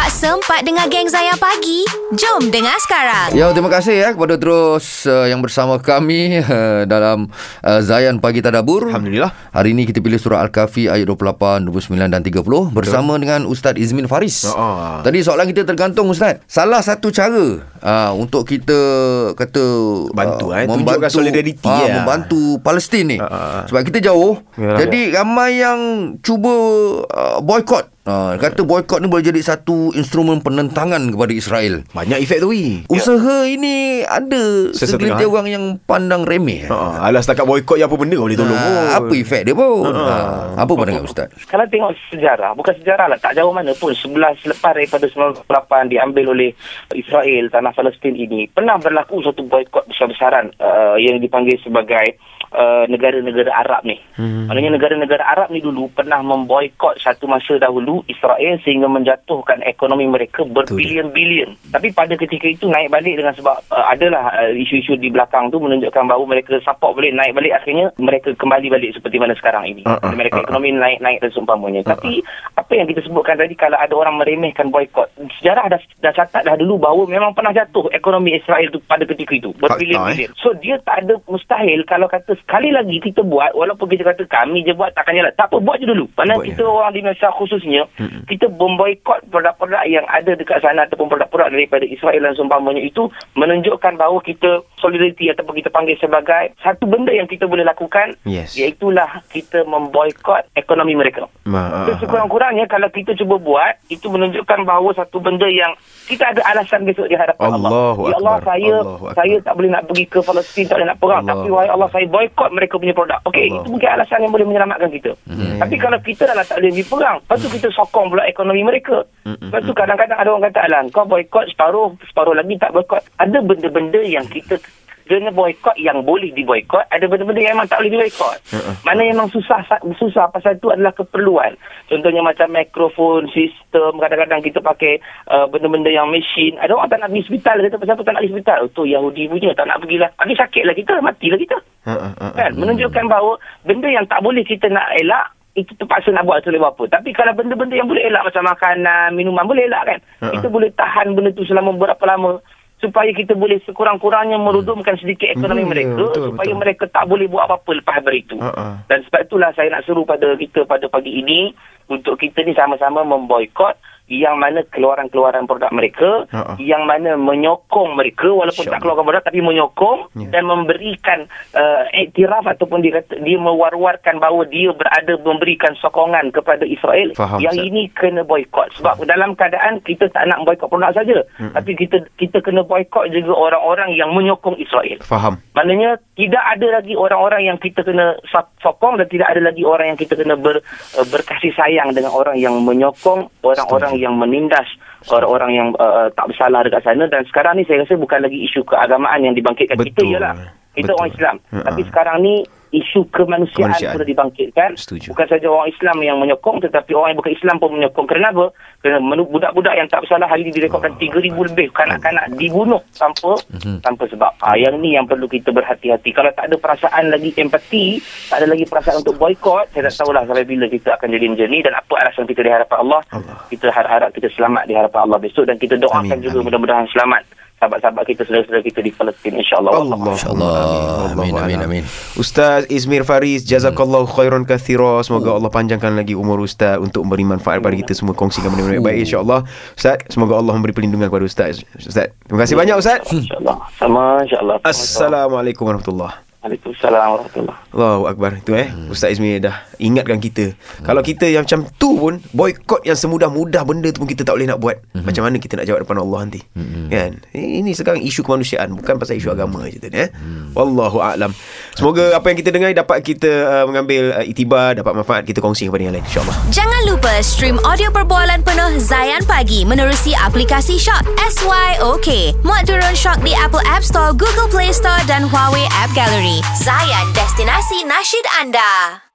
Tak sempat dengar geng Zayan pagi? Jom dengar sekarang. Ya, terima kasih ya kepada terus uh, yang bersama kami uh, dalam uh, Zayan Pagi Tadabur. Alhamdulillah. Hari ini kita pilih surah Al-Kahfi ayat 28, 29 dan 30 bersama dengan Ustaz Izmin Faris. Oh. Tadi soalan kita tergantung Ustaz. Salah satu cara uh, untuk kita kata Bantu, eh. Tunjukkan solidariti, uh, ya. membantu Palestin ni. Ah. Sebab kita jauh. Yalah. Jadi ramai yang cuba uh, boykot. Uh, kata boykot ni boleh jadi satu instrumen penentangan kepada Israel. Banyak efek tu wi. Usaha ini ada segelintir eh? orang yang pandang remeh. Ha, alah setakat boykot yang apa benda boleh tolong. Ha, pun. apa efek dia pun? Ha, apa pandangan Ustaz? Kalau tengok sejarah, bukan sejarah lah, tak jauh mana pun. 11 selepas daripada 98 diambil oleh Israel, tanah Palestin ini, pernah berlaku satu boykot besar-besaran uh, yang dipanggil sebagai uh, negara-negara Arab ni. Hmm. Maknanya negara-negara Arab ni dulu pernah memboykot satu masa dahulu Israel sehingga menjatuhkan ekonomi mereka berbilion-bilion. Tapi pada ketika itu naik balik dengan sebab uh, adalah uh, isu-isu di belakang tu menunjukkan bahawa mereka support balik, naik balik akhirnya mereka kembali balik seperti mana sekarang ini. Uh, uh, mereka uh, uh. ekonomi naik-naik dan seumpamanya. Tapi apa yang kita sebutkan tadi kalau ada orang meremehkan boykot, sejarah dah, dah catat dah dulu bahawa memang pernah jatuh ekonomi Israel tu pada ketika itu. Berbilion-bilion. So dia tak ada mustahil kalau kata sekali lagi kita buat walaupun kita kata kami je buat takkan jalan. Tak apa buat je dulu. Kerana Buat kita je. orang di Malaysia khususnya Mm-mm. kita memboikot produk-produk yang ada dekat sana ataupun produk-produk daripada Israel dan seumpamanya itu menunjukkan bahawa kita solidariti ataupun kita panggil sebagai satu benda yang kita boleh lakukan Yes. iaitulah kita memboikot ekonomi mereka. Ma, So, sekurang-kurangnya kalau kita cuba buat itu menunjukkan bahawa satu benda yang kita ada alasan besok di hadapan Allah. Allahu Ya Allah saya Akbar. saya tak boleh nak pergi ke Palestin tak boleh nak perang Allah. tapi wahai Allah saya boikot mereka punya produk. Okey itu mungkin alasan yang boleh menyelamatkan kita. Hmm. Tapi kalau kita dah tak boleh pergi perang, lepas tu kita sokong pula ekonomi mereka. Hmm, Lepas tu kadang-kadang ada orang kata alah kau boikot separuh separuh lagi tak boikot. Ada benda-benda yang kita kena boikot yang boleh diboikot, ada benda-benda yang memang tak boleh diboikot. Uh-uh. Mana yang memang susah susah pasal tu adalah keperluan. Contohnya macam mikrofon, sistem, kadang-kadang kita pakai uh, benda-benda yang mesin. Ada orang tak nak pergi hospital, kata pasal apa tak nak pergi hospital? Oh, tu Yahudi punya, tak nak pergilah. Lagi sakitlah kita, matilah kita. Kan? Menunjukkan bahawa benda yang tak boleh kita nak elak, itu terpaksa nak buat sebab apa. Tapi kalau benda-benda yang boleh elak macam makanan, minuman, boleh elak kan? Kita boleh tahan benda tu selama berapa lama supaya kita boleh sekurang-kurangnya merudumkan sedikit ekonomi Hmm, mereka betul, supaya betul. mereka tak boleh buat apa-apa lepas hari itu. Ha-ha. Dan sebab itulah saya nak seru pada kita pada pagi ini untuk kita ni sama-sama memboikot yang mana keluaran-keluaran produk mereka, Ha-ha. yang mana menyokong mereka walaupun InsyaAllah. tak keluarkan produk tapi menyokong Ya. dan memberikan uh, iktiraf ataupun dia, dia mewar-warkan bahawa dia berada memberikan sokongan kepada Israel Faham, yang Ustaz. ini kena boikot sebab dalam keadaan kita tak nak boikot produk saja Mm-mm. tapi kita kita kena boikot juga orang-orang yang menyokong Israel. Faham. Maknanya tidak ada lagi orang-orang yang kita kena so- sokong dan tidak ada lagi orang yang kita kena ber, uh, berkasih sayang dengan orang yang menyokong orang-orang yang menindas orang-orang yang uh, tak bersalah dekat sana dan sekarang ni saya rasa bukan lagi isu keagamaan yang dibangkitkan kita Betul. ialah kita Betul. orang Islam. Ha-ha. Tapi sekarang ni isu kemanusiaan, Kemanusiaan. sudah dibangkitkan. Setuju. Bukan saja orang Islam yang menyokong tetapi orang yang bukan Islam pun menyokong. Kenapa? Kerana budak-budak yang tak bersalah hari ini direkodkan 3000 lebih kanak-kanak dibunuh tanpa Mhm. tanpa sebab. Ah yang ni yang perlu kita berhati-hati. Kalau tak ada perasaan lagi empati, tak ada lagi perasaan untuk boykot, saya tak tahulah sampai bila kita akan jadi macam ni dan apa alasan kita di hadapan Allah. Allah. Kita harap-harap kita selamat di hadapan Allah besok dan kita doakan Amin, juga amin. mudah-mudahan selamat sahabat-sahabat kita, saudara-saudara kita di Palestin insya-Allah. Allah. InsyaAllah. Amin, amin, amin. Ustaz Izmir Faris Jazakallahu khairan kathira Semoga Allah panjangkan lagi umur Ustaz Untuk memberi manfaat pada kita semua Kongsikan benda-benda baik InsyaAllah Ustaz Semoga Allah memberi perlindungan kepada Ustaz Ustaz Terima kasih banyak Ustaz InsyaAllah. Sama insya-Allah. Assalamualaikum warahmatullahi Waalaikumsalam warahmatullahi Allahu Akbar. Itu eh? Ustaz Izmir dah ingatkan kita. Kalau kita yang macam tu pun Boykot yang semudah-mudah Benda tu pun kita tak boleh nak buat. Macam mana kita nak jawab depan Allah nanti? Kan? Ini sekarang isu kemanusiaan Bukan pasal isu agama je tadi eh? Wallahu a'lam. Semoga apa yang kita dengar Dapat kita uh, mengambil uh, itibar Dapat manfaat Kita kongsi kepada yang lain InsyaAllah. Jangan lupa stream audio perbualan penuh Zayan Pagi menerusi aplikasi Shock SYOK. Muat turun Shock di Apple App Store, Google Play Store dan Huawei App Gallery. Zayan, destinasi nasyid anda.